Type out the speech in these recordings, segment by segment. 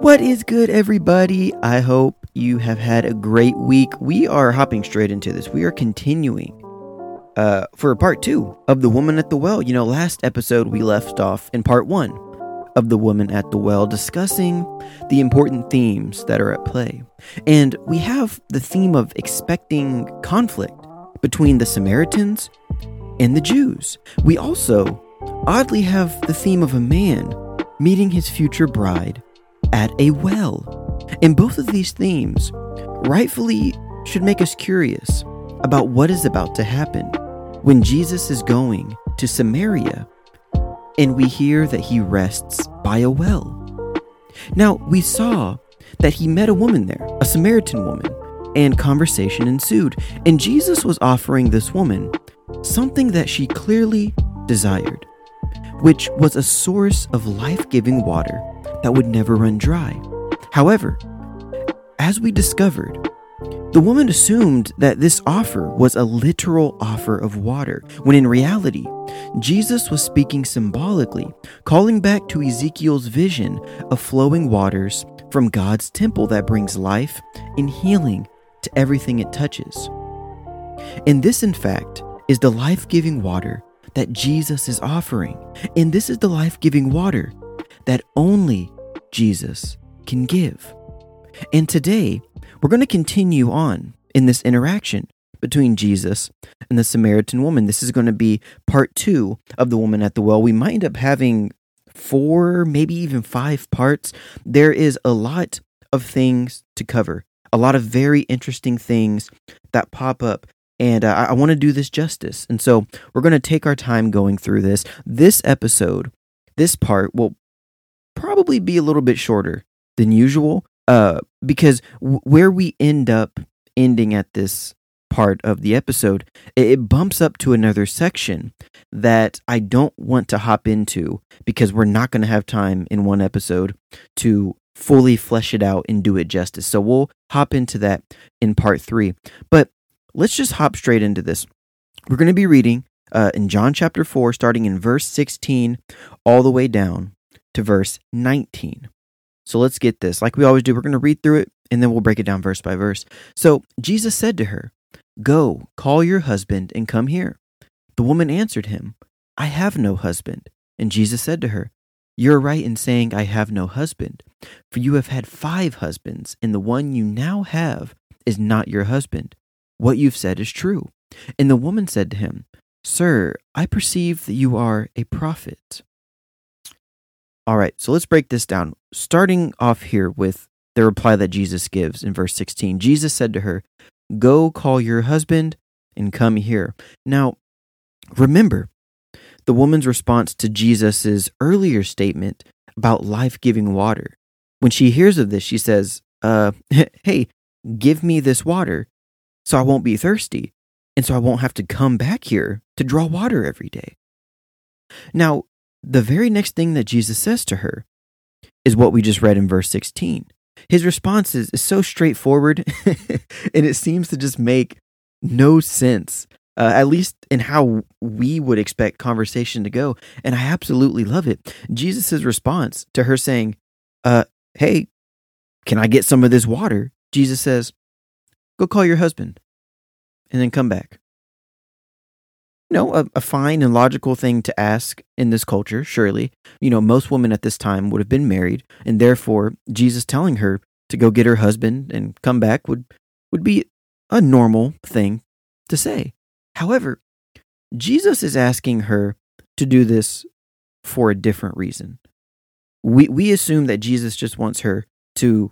What is good, everybody? I hope you have had a great week. We are hopping straight into this. We are continuing uh, for part two of The Woman at the Well. You know, last episode we left off in part one of The Woman at the Well, discussing the important themes that are at play. And we have the theme of expecting conflict between the Samaritans and the Jews. We also oddly have the theme of a man meeting his future bride at a well. And both of these themes rightfully should make us curious about what is about to happen when Jesus is going to Samaria and we hear that he rests by a well. Now, we saw that he met a woman there, a Samaritan woman, and conversation ensued. And Jesus was offering this woman something that she clearly desired, which was a source of life giving water that would never run dry. However, as we discovered, the woman assumed that this offer was a literal offer of water, when in reality, Jesus was speaking symbolically, calling back to Ezekiel's vision of flowing waters from God's temple that brings life and healing to everything it touches. And this, in fact, is the life giving water that Jesus is offering. And this is the life giving water that only Jesus can give. And today, we're going to continue on in this interaction between Jesus and the Samaritan woman. This is going to be part two of the woman at the well. We might end up having four, maybe even five parts. There is a lot of things to cover, a lot of very interesting things that pop up. And uh, I, I want to do this justice. And so we're going to take our time going through this. This episode, this part will probably be a little bit shorter than usual uh, because w- where we end up ending at this part of the episode, it, it bumps up to another section that I don't want to hop into because we're not going to have time in one episode to fully flesh it out and do it justice. So we'll hop into that in part three. But let's just hop straight into this. We're going to be reading uh, in John chapter 4, starting in verse 16, all the way down to verse 19. So let's get this. Like we always do, we're going to read through it and then we'll break it down verse by verse. So Jesus said to her, Go, call your husband and come here. The woman answered him, I have no husband. And Jesus said to her, You're right in saying, I have no husband, for you have had five husbands, and the one you now have is not your husband. What you've said is true. And the woman said to him, Sir, I perceive that you are a prophet. All right, so let's break this down. Starting off here with the reply that Jesus gives in verse 16. Jesus said to her, Go call your husband and come here. Now, remember the woman's response to Jesus' earlier statement about life giving water. When she hears of this, she says, uh, Hey, give me this water so I won't be thirsty and so I won't have to come back here to draw water every day. Now, the very next thing that Jesus says to her is what we just read in verse 16. His response is, is so straightforward and it seems to just make no sense, uh, at least in how we would expect conversation to go. And I absolutely love it. Jesus' response to her saying, uh, Hey, can I get some of this water? Jesus says, Go call your husband and then come back. You know, a, a fine and logical thing to ask in this culture, surely. You know, most women at this time would have been married, and therefore Jesus telling her to go get her husband and come back would would be a normal thing to say. However, Jesus is asking her to do this for a different reason. We we assume that Jesus just wants her to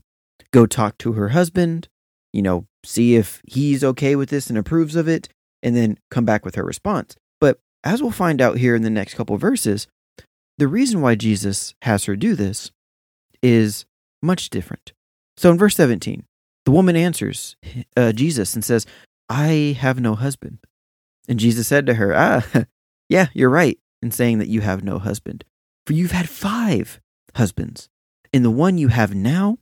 go talk to her husband, you know, see if he's okay with this and approves of it, and then come back with her response. But as we'll find out here in the next couple verses, the reason why Jesus has her do this is much different. So in verse 17, the woman answers uh, Jesus and says, I have no husband. And Jesus said to her, Ah, yeah, you're right in saying that you have no husband, for you've had five husbands, and the one you have now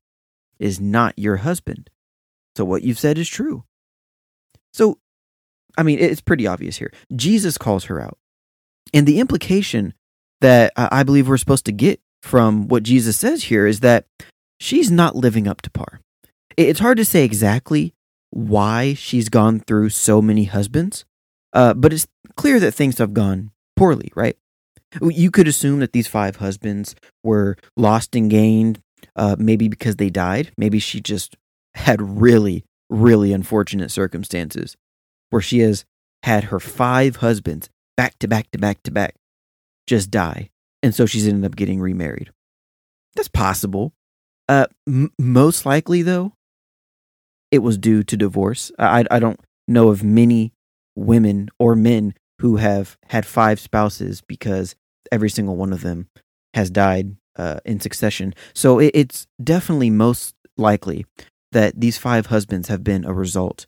is not your husband. So what you've said is true. So I mean, it's pretty obvious here. Jesus calls her out. And the implication that I believe we're supposed to get from what Jesus says here is that she's not living up to par. It's hard to say exactly why she's gone through so many husbands, uh, but it's clear that things have gone poorly, right? You could assume that these five husbands were lost and gained, uh, maybe because they died. Maybe she just had really, really unfortunate circumstances where she has had her five husbands back to back to back to back just die. And so she's ended up getting remarried. That's possible. Uh, m- most likely, though, it was due to divorce. I, I don't know of many women or men who have had five spouses because every single one of them has died uh, in succession. So it, it's definitely most likely that these five husbands have been a result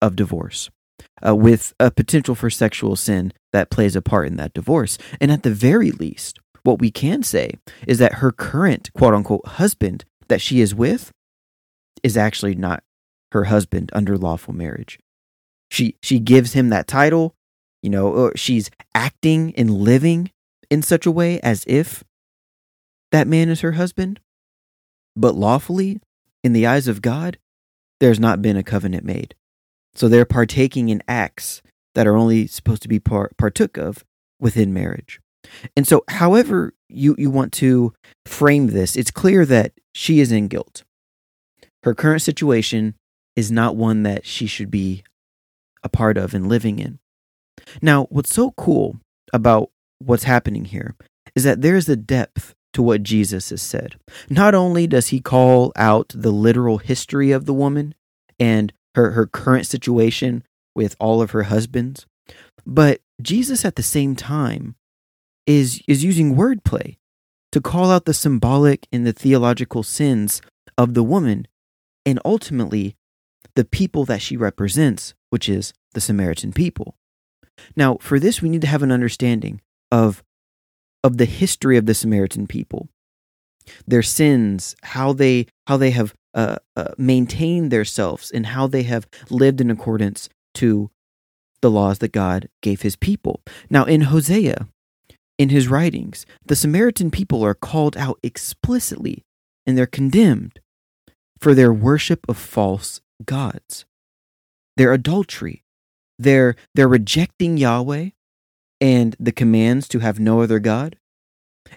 of divorce, uh, with a potential for sexual sin that plays a part in that divorce. And at the very least, what we can say is that her current quote unquote husband that she is with is actually not her husband under lawful marriage. She she gives him that title, you know, she's acting and living in such a way as if that man is her husband. But lawfully, in the eyes of God, there's not been a covenant made. So they're partaking in acts that are only supposed to be part, partook of within marriage. And so, however you, you want to frame this, it's clear that she is in guilt. Her current situation is not one that she should be a part of and living in. Now, what's so cool about what's happening here is that there is a depth to what Jesus has said. Not only does he call out the literal history of the woman and her, her current situation with all of her husbands, but Jesus at the same time is, is using wordplay to call out the symbolic and the theological sins of the woman and ultimately the people that she represents, which is the Samaritan people. Now, for this, we need to have an understanding of, of the history of the Samaritan people, their sins, how they, how they have uh, uh, maintained themselves, and how they have lived in accordance to the laws that God gave his people. Now, in Hosea, in his writings, the Samaritan people are called out explicitly and they're condemned for their worship of false gods, their adultery, their, their rejecting Yahweh and the commands to have no other God.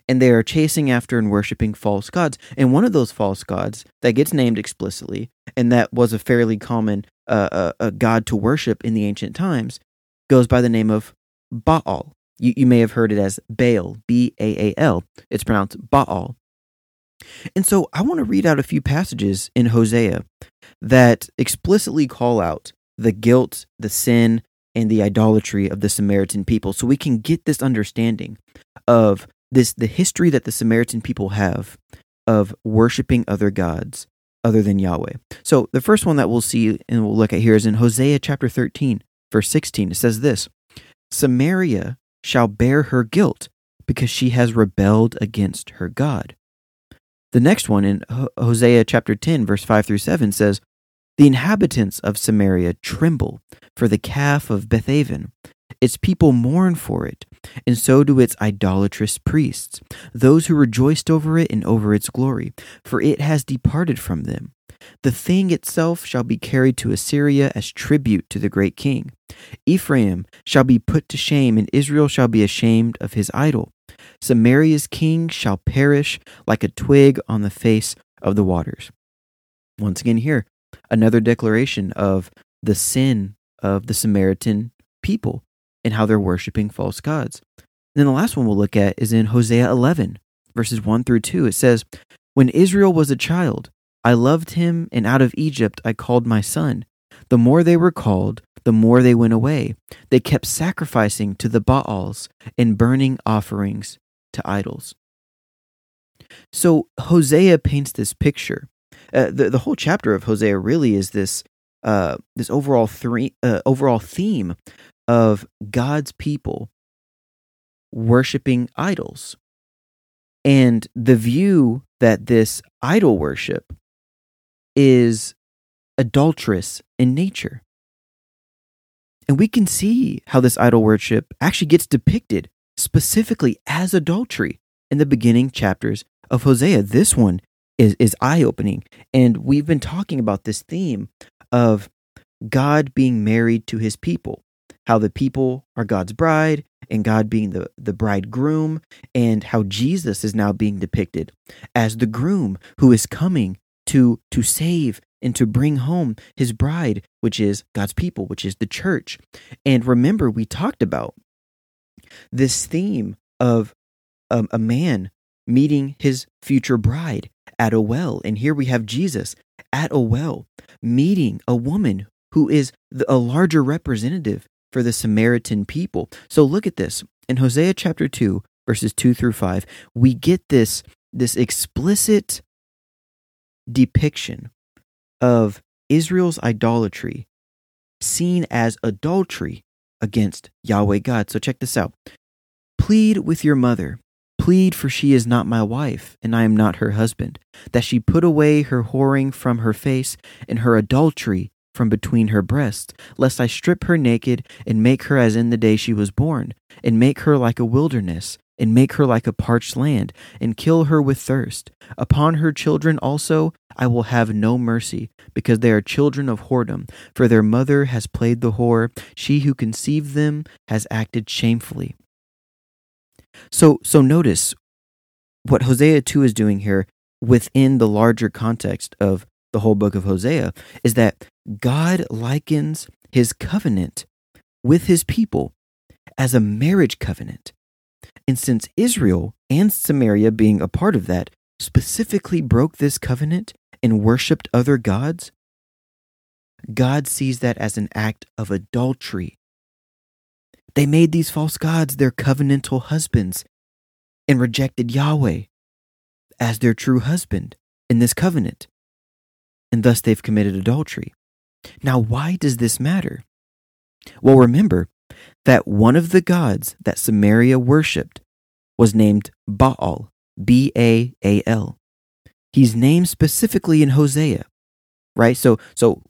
And they are chasing after and worshiping false gods. And one of those false gods that gets named explicitly, and that was a fairly common uh, uh, a god to worship in the ancient times, goes by the name of Baal. You, you may have heard it as Baal, B A A L. It's pronounced Baal. And so I want to read out a few passages in Hosea that explicitly call out the guilt, the sin, and the idolatry of the Samaritan people so we can get this understanding of this the history that the Samaritan people have of worshiping other gods other than Yahweh. So the first one that we'll see and we'll look at here is in Hosea chapter 13 verse 16. It says this, Samaria shall bear her guilt because she has rebelled against her God. The next one in Hosea chapter 10 verse 5 through 7 says, the inhabitants of Samaria tremble for the calf of Bethaven. Its people mourn for it, and so do its idolatrous priests, those who rejoiced over it and over its glory, for it has departed from them. The thing itself shall be carried to Assyria as tribute to the great king. Ephraim shall be put to shame, and Israel shall be ashamed of his idol. Samaria's king shall perish like a twig on the face of the waters. Once again, here, another declaration of the sin of the Samaritan people and how they're worshiping false gods. And then the last one we'll look at is in Hosea 11, verses 1 through 2. It says, When Israel was a child, I loved him, and out of Egypt I called my son. The more they were called, the more they went away. They kept sacrificing to the Baals and burning offerings to idols. So Hosea paints this picture uh, the the whole chapter of Hosea really is this uh, this overall three uh, overall theme of God's people worshiping idols, and the view that this idol worship is adulterous in nature. And we can see how this idol worship actually gets depicted specifically as adultery in the beginning chapters of Hosea. This one is, is eye opening. And we've been talking about this theme of God being married to his people, how the people are God's bride and God being the, the bridegroom, and how Jesus is now being depicted as the groom who is coming to, to save and to bring home his bride, which is God's people, which is the church. And remember, we talked about this theme of a, a man meeting his future bride at a well. And here we have Jesus at a well meeting a woman who is a larger representative for the Samaritan people. So look at this. In Hosea chapter 2, verses 2 through 5, we get this, this explicit depiction of Israel's idolatry seen as adultery against Yahweh God. So check this out. Plead with your mother. Plead, for she is not my wife, and I am not her husband, that she put away her whoring from her face and her adultery from between her breasts, lest I strip her naked and make her as in the day she was born, and make her like a wilderness, and make her like a parched land, and kill her with thirst. Upon her children also I will have no mercy, because they are children of whoredom, for their mother has played the whore, she who conceived them has acted shamefully. So so notice what Hosea 2 is doing here within the larger context of the whole book of Hosea is that God likens his covenant with his people as a marriage covenant. And since Israel and Samaria, being a part of that, specifically broke this covenant and worshiped other gods, God sees that as an act of adultery. They made these false gods their covenantal husbands and rejected Yahweh as their true husband in this covenant. And thus they've committed adultery. Now, why does this matter? Well, remember that one of the gods that Samaria worshipped was named Baal, B A A L. He's named specifically in Hosea, right? So, so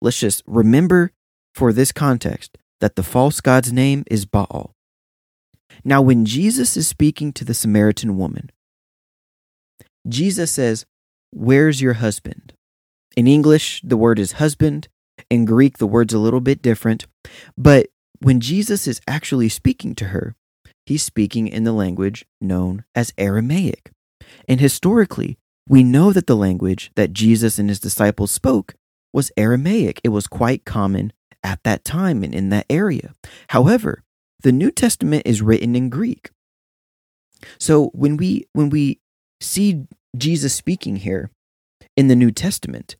let's just remember for this context that the false god's name is Baal. Now, when Jesus is speaking to the Samaritan woman, Jesus says, Where's your husband? In English, the word is husband. In Greek, the word's a little bit different. But when Jesus is actually speaking to her, he's speaking in the language known as Aramaic. And historically, we know that the language that Jesus and his disciples spoke was Aramaic. It was quite common at that time and in that area. However, the New Testament is written in Greek. So when we when we see Jesus speaking here in the New Testament,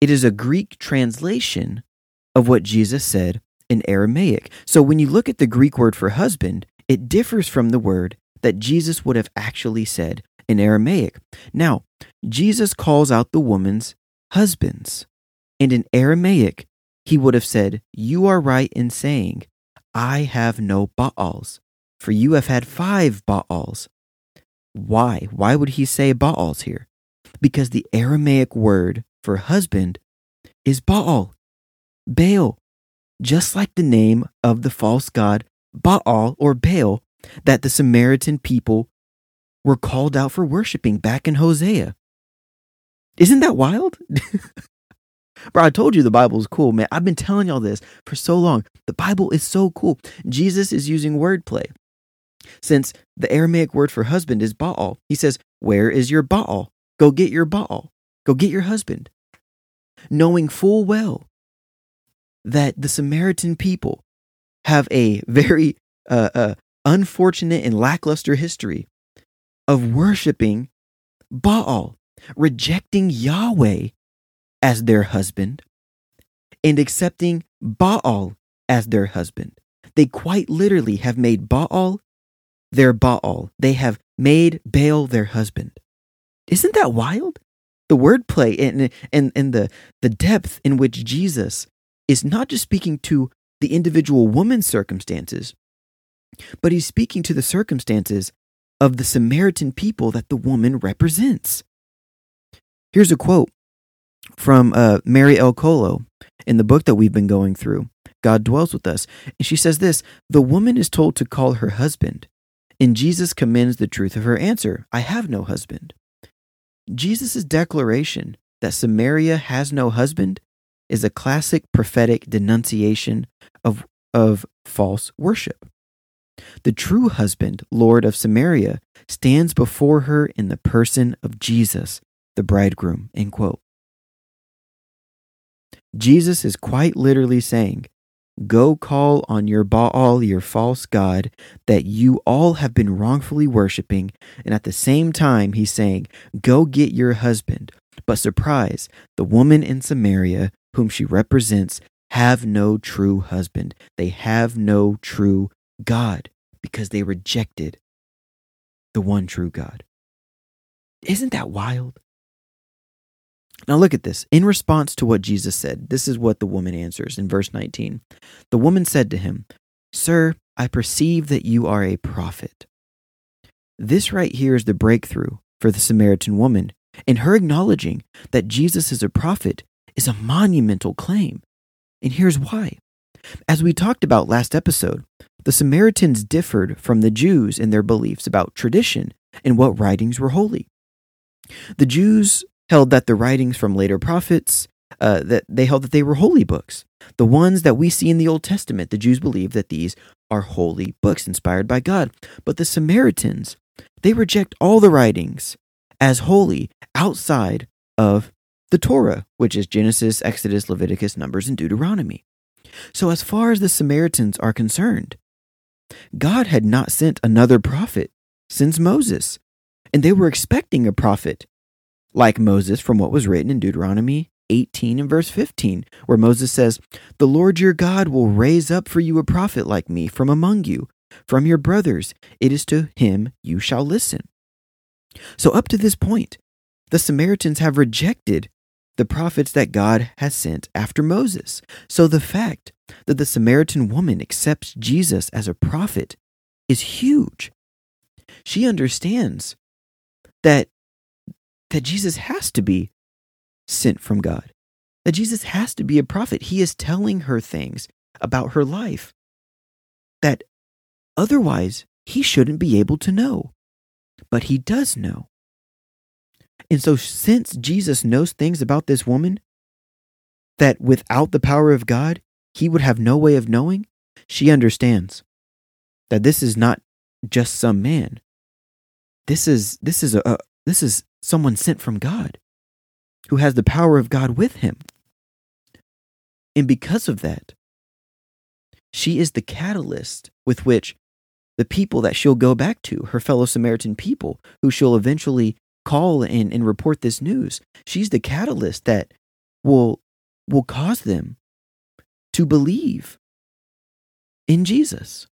it is a Greek translation of what Jesus said in Aramaic. So when you look at the Greek word for husband, it differs from the word that Jesus would have actually said in Aramaic. Now, Jesus calls out the woman's husbands. And in Aramaic, he would have said, You are right in saying, I have no Baals, for you have had five Baals. Why? Why would he say Baals here? Because the Aramaic word for husband is Baal, Baal, just like the name of the false god Baal or Baal that the Samaritan people were called out for worshiping back in Hosea. Isn't that wild? Bro, I told you the Bible is cool, man. I've been telling y'all this for so long. The Bible is so cool. Jesus is using wordplay. Since the Aramaic word for husband is Baal, he says, Where is your Baal? Go get your Baal. Go get your husband. Knowing full well that the Samaritan people have a very uh, uh, unfortunate and lackluster history of worshiping Baal, rejecting Yahweh as their husband and accepting Baal as their husband. They quite literally have made Baal their Baal. They have made Baal their husband. Isn't that wild? The wordplay and, and, and the, the depth in which Jesus is not just speaking to the individual woman's circumstances, but he's speaking to the circumstances of the Samaritan people that the woman represents. Here's a quote from uh, Mary L. Coloe in the book that we've been going through. God dwells with us. And she says this The woman is told to call her husband, and Jesus commends the truth of her answer I have no husband. Jesus' declaration that Samaria has no husband is a classic prophetic denunciation of, of false worship. The true husband, Lord of Samaria, stands before her in the person of Jesus, the bridegroom. End quote. Jesus is quite literally saying, Go call on your Baal, your false god, that you all have been wrongfully worshiping. And at the same time, he's saying, Go get your husband. But surprise, the woman in Samaria, whom she represents, have no true husband. They have no true God because they rejected the one true God. Isn't that wild? Now look at this. In response to what Jesus said, this is what the woman answers in verse 19. The woman said to him, Sir, I perceive that you are a prophet. This right here is the breakthrough for the Samaritan woman, and her acknowledging that Jesus is a prophet is a monumental claim. And here's why. As we talked about last episode, the Samaritans differed from the Jews in their beliefs about tradition and what writings were holy. The Jews held that the writings from later prophets uh, that they held that they were holy books. The ones that we see in the Old Testament, the Jews believe that these are holy books inspired by God. But the Samaritans, they reject all the writings as holy outside of the Torah, which is Genesis, Exodus, Leviticus, Numbers, and Deuteronomy. So, as far as the Samaritans are concerned, God had not sent another prophet since Moses, and they were expecting a prophet like Moses from what was written in Deuteronomy 18 and verse 15, where Moses says, The Lord your God will raise up for you a prophet like me from among you, from your brothers. It is to him you shall listen. So, up to this point, the Samaritans have rejected the prophets that God has sent after Moses. So, the fact that the Samaritan woman accepts Jesus as a prophet is huge. She understands that that Jesus has to be sent from God, that Jesus has to be a prophet. He is telling her things about her life that otherwise he shouldn't be able to know, but he does know. And so, since Jesus knows things about this woman that without the power of God, he would have no way of knowing, she understands that this is not just some man. This is this is a, this is someone sent from God who has the power of God with him. And because of that, she is the catalyst with which the people that she'll go back to, her fellow Samaritan people, who she'll eventually call and, and report this news, she's the catalyst that will, will cause them to believe in Jesus.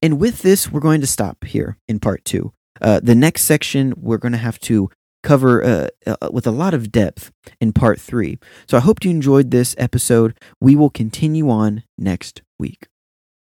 And with this, we're going to stop here in part two. Uh, the next section we're going to have to cover uh, uh, with a lot of depth in part three. So I hope you enjoyed this episode. We will continue on next week.